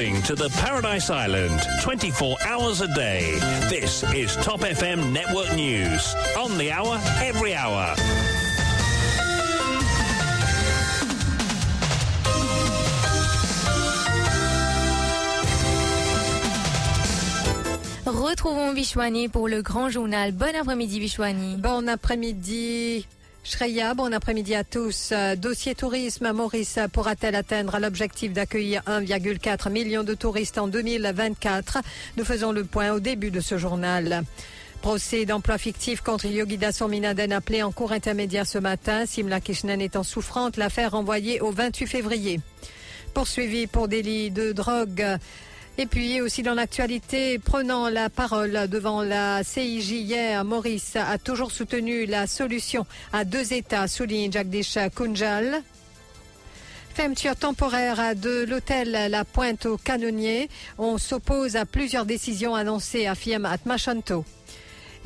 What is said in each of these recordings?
broadcasting to the Paradise Island 24 hours a day. This is Top FM Network News. On the hour, every hour. Retrouvons Vishwani pour le grand journal. Bon après-midi Vishwani. Bon après-midi. Shreya, bon après-midi à tous. Euh, Dossier tourisme, Maurice pourra-t-elle atteindre l'objectif d'accueillir 1,4 million de touristes en 2024 Nous faisons le point au début de ce journal. Procès d'emploi fictif contre Yogida Sominaden appelé en cours intermédiaire ce matin. Simla Krishnan étant souffrante, l'affaire renvoyée au 28 février. Poursuivi pour délit de drogue. Et puis aussi dans l'actualité, prenant la parole devant la CIJ hier, Maurice a toujours soutenu la solution à deux États, souligne Jagdish Kunjal. Fermeture temporaire de l'hôtel La Pointe au Canonnier. On s'oppose à plusieurs décisions annoncées, affirme Atmashanto.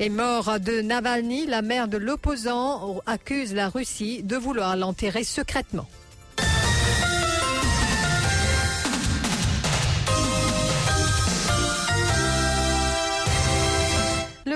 Et mort de Navalny, la mère de l'opposant accuse la Russie de vouloir l'enterrer secrètement.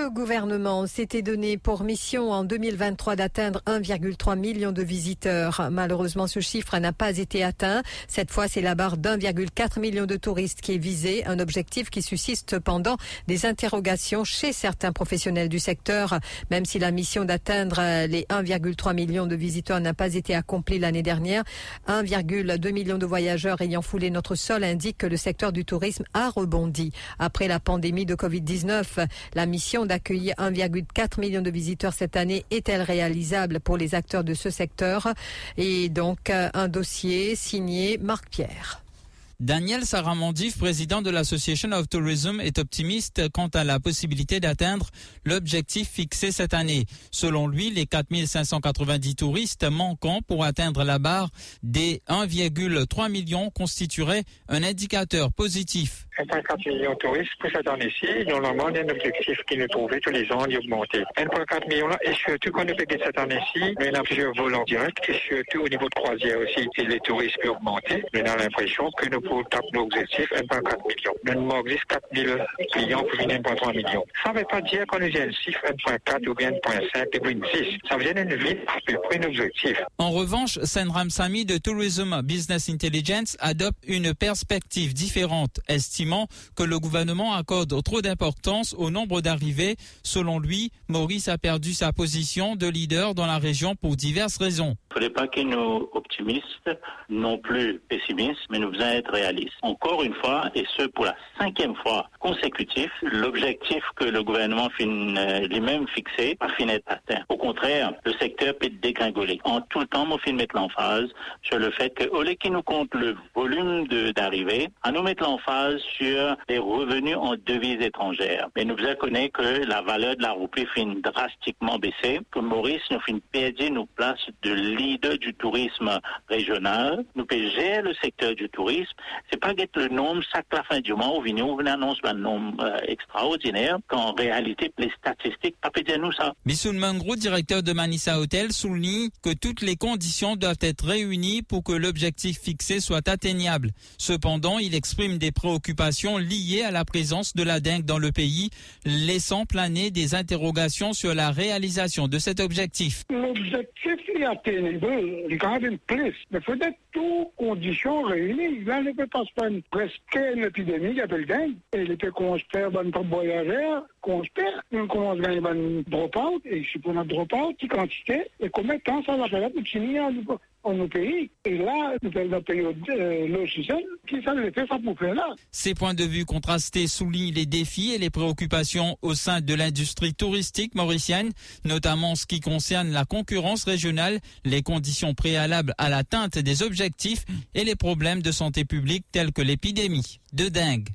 Le gouvernement s'était donné pour mission en 2023 d'atteindre 1,3 million de visiteurs. Malheureusement, ce chiffre n'a pas été atteint. Cette fois, c'est la barre d'1,4 million de touristes qui est visée, un objectif qui suscite cependant des interrogations chez certains professionnels du secteur. Même si la mission d'atteindre les 1,3 million de visiteurs n'a pas été accomplie l'année dernière, 1,2 million de voyageurs ayant foulé notre sol indique que le secteur du tourisme a rebondi. Après la pandémie de Covid-19, la mission d'accueillir 1,4 million de visiteurs cette année est-elle réalisable pour les acteurs de ce secteur? Et donc un dossier signé Marc Pierre. Daniel Saramandif, président de l'Association of Tourism, est optimiste quant à la possibilité d'atteindre l'objectif fixé cette année. Selon lui, les 4590 touristes manquants pour atteindre la barre des 1,3 millions constitueraient un indicateur positif. 1,4 million de touristes pour cette année-ci. Normalement, on a un objectif qui nous trouvait tous les ans d'augmenter. 1,4 million là, et surtout qu'on a payé cette année-ci, mais a plusieurs volants directs, et surtout au niveau de croisière aussi, et les touristes augmenter. Mais on a l'impression que nous pouvons taper nos objectifs 1,4 million. Nous manquons 4 000 clients pour venir 1,3 million. Ça ne veut pas dire qu'on nous a un chiffre 1,4 ou bien 1,5 ou bien 6. Ça veut dire une ville à peu près objectif. En revanche, Senram Sami de Tourism Business Intelligence adopte une perspective différente, que le gouvernement accorde trop d'importance au nombre d'arrivées. Selon lui, Maurice a perdu sa position de leader dans la région pour diverses raisons. Il ne faudrait pas qu'il nous optimistes, non plus pessimistes, mais nous faisons être réalistes. Encore une fois, et ce pour la cinquième fois consécutive, l'objectif que le gouvernement fin lui-même fixé a fini d'être atteint. Au contraire, le secteur peut dégringoler. En tout le temps, mon film met l'emphase sur le fait que, au lieu qu'il nous compte le volume d'arrivées, à nous mettre l'emphase sur les revenus en devises étrangères. Mais nous connaître que la valeur de la roupie fin drastiquement baissé, que Maurice nous fin perdu nos places de leader du tourisme régional. Nous gérer le secteur du tourisme. C'est pas que le nombre, ça la fin du mois, où on annonce un nombre euh, extraordinaire, qu'en réalité, les statistiques, pas dire nous ça. Bissoun Mangro, directeur de Manissa Hotel, souligne que toutes les conditions doivent être réunies pour que l'objectif fixé soit atteignable. Cependant, il exprime des préoccupations liées à la présence de la dengue dans le pays, laissant planer des interrogations sur la réalisation de cet objectif. L'objectif est atteignable, regardez plus, mais il faut être toutes conditions réunies. Là, ne peut pas se prendre presque une épidémie qui appelle dengue, et il était qu'on espère bonne voyageurs, qu'on espère, on commence à gagner bonne drop-out, et c'est pour notre drop-out, quantité, et combien de temps ça va faire pour finir en nos pays. Et là, nous la période euh, qui ça le fait ça pour là. Ces points de vue contrastés soulignent les défis et les préoccupations au sein de l'industrie touristique mauricienne, notamment en ce qui concerne la concurrence régionale, les conditions préalables à l'atteinte des objectifs et les problèmes de santé publique tels que l'épidémie de dengue.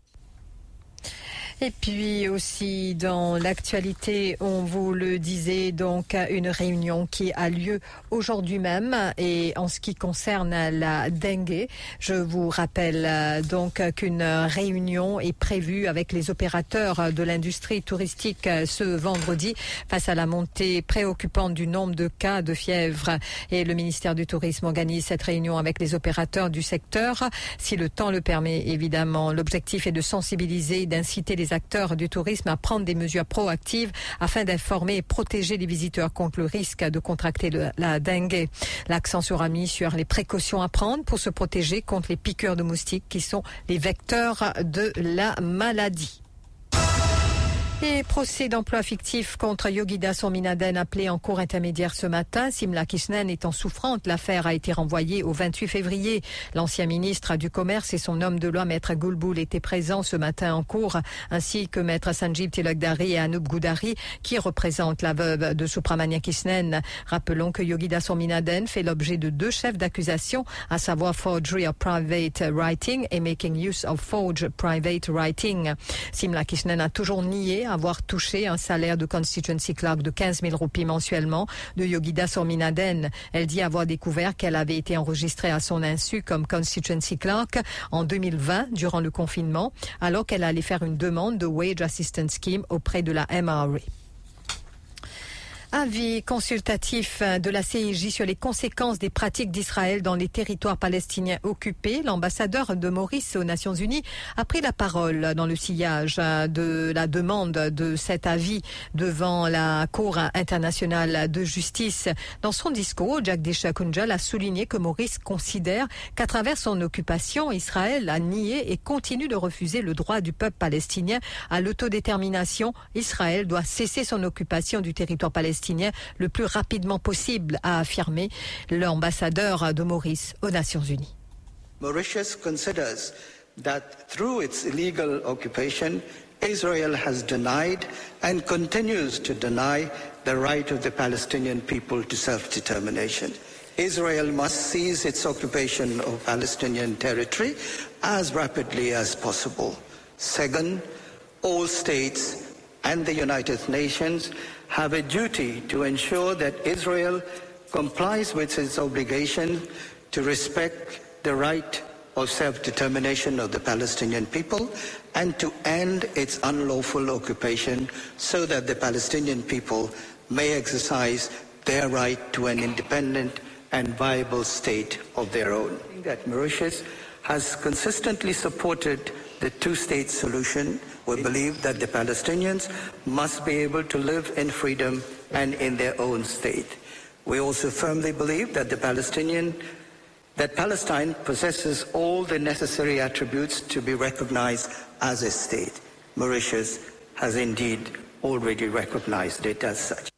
Et puis aussi dans l'actualité, on vous le disait, donc une réunion qui a lieu aujourd'hui même et en ce qui concerne la dengue, je vous rappelle euh, donc qu'une réunion est prévue avec les opérateurs de l'industrie touristique euh, ce vendredi face à la montée préoccupante du nombre de cas de fièvre et le ministère du Tourisme organise cette réunion avec les opérateurs du secteur si le temps le permet évidemment. L'objectif est de sensibiliser et d'inciter les acteurs du tourisme à prendre des mesures proactives afin d'informer et protéger les visiteurs contre le risque de contracter la dengue. L'accent sera mis sur les précautions à prendre pour se protéger contre les piqûres de moustiques qui sont les vecteurs de la maladie. Et procès d'emploi fictif contre Yogida Sominaden appelé en cours intermédiaire ce matin. Simla Kishnen étant souffrante, l'affaire a été renvoyée au 28 février. L'ancien ministre du Commerce et son homme de loi, Maître Gulboul, étaient présents ce matin en cours, ainsi que Maître Sanjeev Tilakdari et Anup Goudari, qui représentent la veuve de Supramania Kishnen. Rappelons que Yogida Sominaden fait l'objet de deux chefs d'accusation, à savoir forgery of private writing et making use of forged private writing. Simla Kishnen a toujours nié avoir touché un salaire de constituency clerk de 15 000 roupies mensuellement de Yogida Sorminaden. Elle dit avoir découvert qu'elle avait été enregistrée à son insu comme constituency clerk en 2020 durant le confinement, alors qu'elle allait faire une demande de wage assistance scheme auprès de la MRA. Avis consultatif de la CIJ sur les conséquences des pratiques d'Israël dans les territoires palestiniens occupés. L'ambassadeur de Maurice aux Nations Unies a pris la parole dans le sillage de la demande de cet avis devant la Cour internationale de justice. Dans son discours, Jack Deshakunjal a souligné que Maurice considère qu'à travers son occupation, Israël a nié et continue de refuser le droit du peuple palestinien à l'autodétermination. Israël doit cesser son occupation du territoire palestinien le plus rapidement possible, a affirmé l'ambassadeur de Maurice aux Nations Unies. Mauritius considers that through its illegal occupation, Israel has denied and continues to deny the right of the Palestinian people to self-determination. Israel must cease its occupation of Palestinian territory as rapidly as possible. Second, all states and the United Nations have a duty to ensure that Israel complies with its obligation to respect the right of self-determination of the Palestinian people and to end its unlawful occupation so that the Palestinian people may exercise their right to an independent and viable state of their own. That Mauritius has consistently supported the two-state solution we believe that the Palestinians must be able to live in freedom and in their own state. We also firmly believe that the Palestinian that Palestine possesses all the necessary attributes to be recognized as a state. Mauritius has indeed already recognized it as such.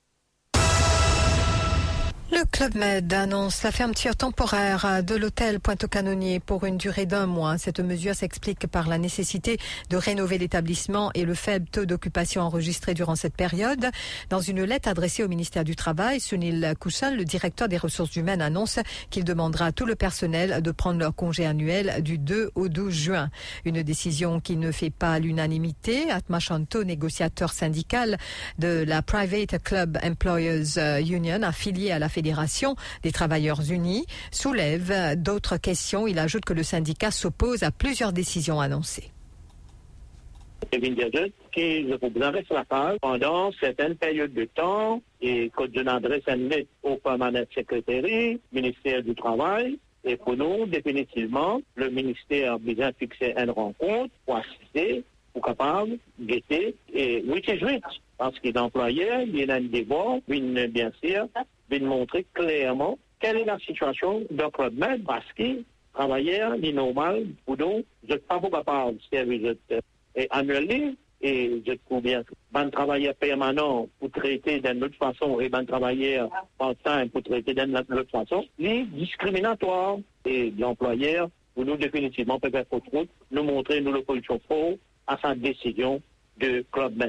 Le Club Med annonce la fermeture temporaire de l'hôtel Pointe-au-Canonnier pour une durée d'un mois. Cette mesure s'explique par la nécessité de rénover l'établissement et le faible taux d'occupation enregistré durant cette période. Dans une lettre adressée au ministère du Travail, Sunil Kushal, le directeur des ressources humaines, annonce qu'il demandera à tout le personnel de prendre leur congé annuel du 2 au 12 juin. Une décision qui ne fait pas l'unanimité. Atma Shanto, négociateur syndical de la Private Club Employers Union, affilié à la Fédération des travailleurs unis, soulève d'autres questions. Il ajoute que le syndicat s'oppose à plusieurs décisions annoncées. qui vous la page pendant certaines périodes de temps et que je n'adresse une lettre au permanent secrétaire, ministère du Travail, et pour nous, définitivement, le ministère a besoin de fixer une rencontre pour assister, pour capable, guetter, et oui, c'est juste, parce qu'il est employé, il y a un débat, bien sûr, de montrer clairement quelle est la situation d'un med parce que travailleurs, est normal, pour nous, je ne pas capable de servir annuel et je trouve bien un travailleur permanent pour traiter d'une autre façon et un travailleur part-time pour traiter d'une autre façon, est discriminatoire. Et l'employeur, pour nous définitivement, peut faire faute nous montrer, nous, le position fort à sa décision de club.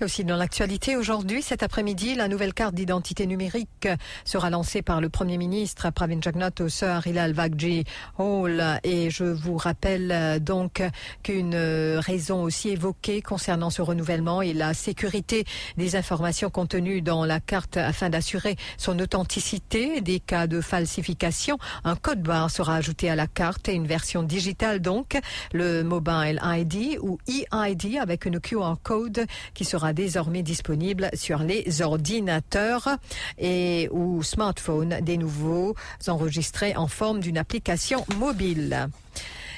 Et aussi dans l'actualité aujourd'hui, cet après-midi, la nouvelle carte d'identité numérique sera lancée par le Premier ministre Pravin Jagnat au Sir Hilal Vagji Hall. Et je vous rappelle euh, donc qu'une euh, raison aussi évoquée concernant ce renouvellement est la sécurité des informations contenues dans la carte afin d'assurer son authenticité. Des cas de falsification, un code barre sera ajouté à la carte et une version digitale donc, le Mobile ID ou e-ID avec une QR code qui sera désormais disponible sur les ordinateurs et ou smartphones des nouveaux enregistrés en forme d'une application mobile.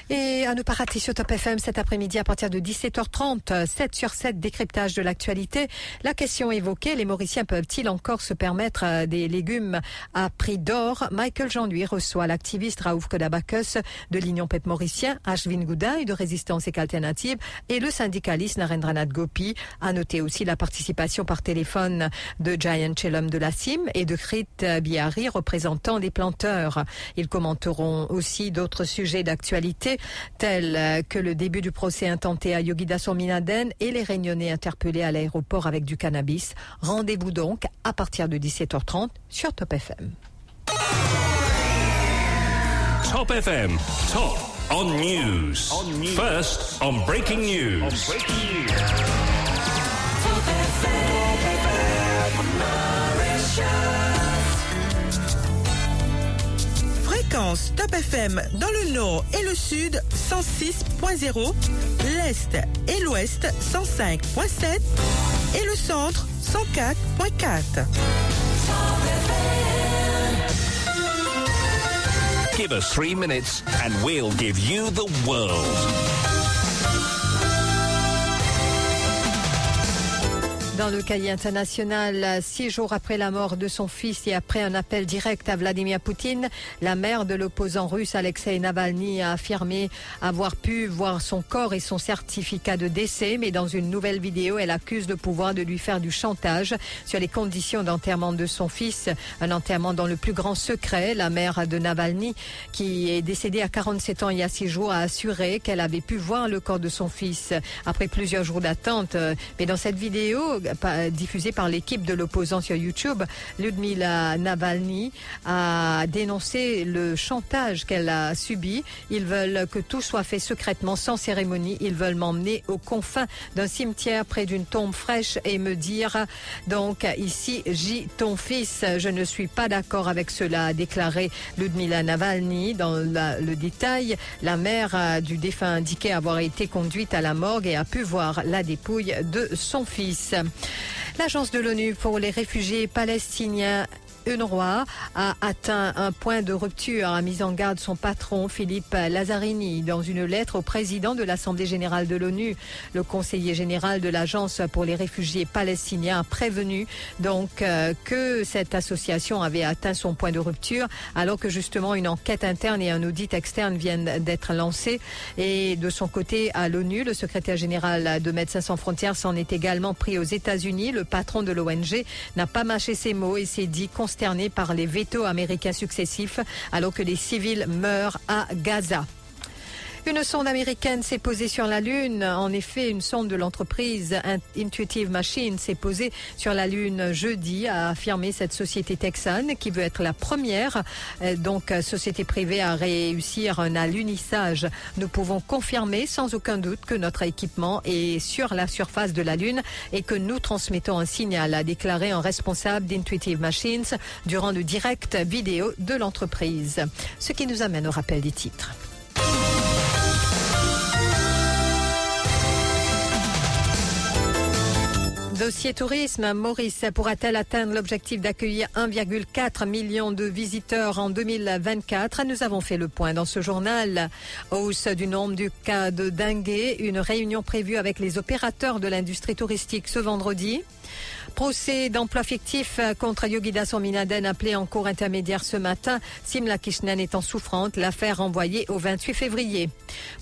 Et à ne pas rater Top FM cet après-midi à partir de 17h30, 7 sur 7 décryptage de l'actualité. La question évoquée, les Mauriciens peuvent-ils encore se permettre euh, des légumes à prix d'or? Michael Jean-Louis reçoit l'activiste Raouf Kodabakos de l'Union PEP Mauricien, Ashvin Goudaï de Résistance et Alternative et le syndicaliste Narendranath Gopi. A noter aussi la participation par téléphone de Giant Chelum de la CIM et de Krit Biari, représentant des planteurs. Ils commenteront aussi d'autres sujets d'actualité tels que le début du procès intenté à Yogida Sominaden et les réunionnais interpellés à l'aéroport avec du cannabis. Rendez-vous donc à partir de 17h30 sur Top FM. Top FM, top on news. First on breaking news. Top FM dans le nord et le sud 106.0, l'est et l'ouest 105.7 et le centre 104.4. Give us three minutes and we'll give you the world. Dans le cahier international, six jours après la mort de son fils et après un appel direct à Vladimir Poutine, la mère de l'opposant russe Alexei Navalny a affirmé avoir pu voir son corps et son certificat de décès, mais dans une nouvelle vidéo, elle accuse le pouvoir de lui faire du chantage sur les conditions d'enterrement de son fils, un enterrement dans le plus grand secret. La mère de Navalny, qui est décédée à 47 ans il y a six jours, a assuré qu'elle avait pu voir le corps de son fils après plusieurs jours d'attente. Mais dans cette vidéo, diffusée par l'équipe de l'opposant sur YouTube, Ludmila Navalny a dénoncé le chantage qu'elle a subi. Ils veulent que tout soit fait secrètement, sans cérémonie. Ils veulent m'emmener aux confins d'un cimetière près d'une tombe fraîche et me dire donc ici J ton fils. Je ne suis pas d'accord avec cela, a déclaré Ludmila Navalny. Dans la, le détail, la mère du défunt indiquait avoir été conduite à la morgue et a pu voir la dépouille de son fils. L'agence de l'ONU pour les réfugiés palestiniens UNRWA a atteint un point de rupture, a mis en garde son patron Philippe Lazzarini dans une lettre au président de l'Assemblée générale de l'ONU. Le conseiller général de l'Agence pour les réfugiés palestiniens a prévenu donc euh, que cette association avait atteint son point de rupture alors que justement une enquête interne et un audit externe viennent d'être lancés. Et de son côté, à l'ONU, le secrétaire général de Médecins sans frontières s'en est également pris aux États-Unis. Le patron de l'ONG n'a pas mâché ses mots et s'est dit par les vétos américains successifs alors que les civils meurent à Gaza. Une sonde américaine s'est posée sur la Lune. En effet, une sonde de l'entreprise Intuitive Machines s'est posée sur la Lune jeudi, a affirmé cette société texane qui veut être la première, euh, donc société privée à réussir un alunissage. Nous pouvons confirmer sans aucun doute que notre équipement est sur la surface de la Lune et que nous transmettons un signal, a déclaré un responsable d'Intuitive Machines durant le direct vidéo de l'entreprise. Ce qui nous amène au rappel des titres. Dossier tourisme, Maurice pourra-t-elle atteindre l'objectif d'accueillir 1,4 million de visiteurs en 2024 Nous avons fait le point dans ce journal. Hausse du nombre du cas de dengue, une réunion prévue avec les opérateurs de l'industrie touristique ce vendredi. Procès d'emploi fictif contre Yogida Sominaden appelé en cours intermédiaire ce matin. Simla Kishnen étant souffrante, l'affaire renvoyée au 28 février.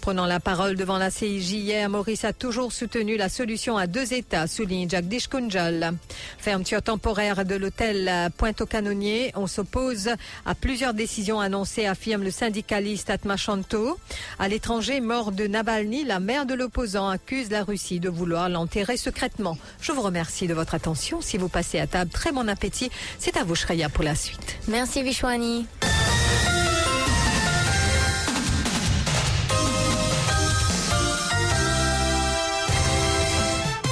Prenant la parole devant la CIJ hier, Maurice a toujours soutenu la solution à deux États, souligne Jagdish d'Ishkunjal. Fermeture temporaire de l'hôtel Pointe au Canonnier. On s'oppose à plusieurs décisions annoncées, affirme le syndicaliste Atmachanto. À l'étranger, mort de Navalny, la mère de l'opposant accuse la Russie de vouloir l'enterrer secrètement. Je vous remercie de votre attention. Si vous passez à table, très bon appétit. C'est à vous, Shreya, pour la suite. Merci Vishwani.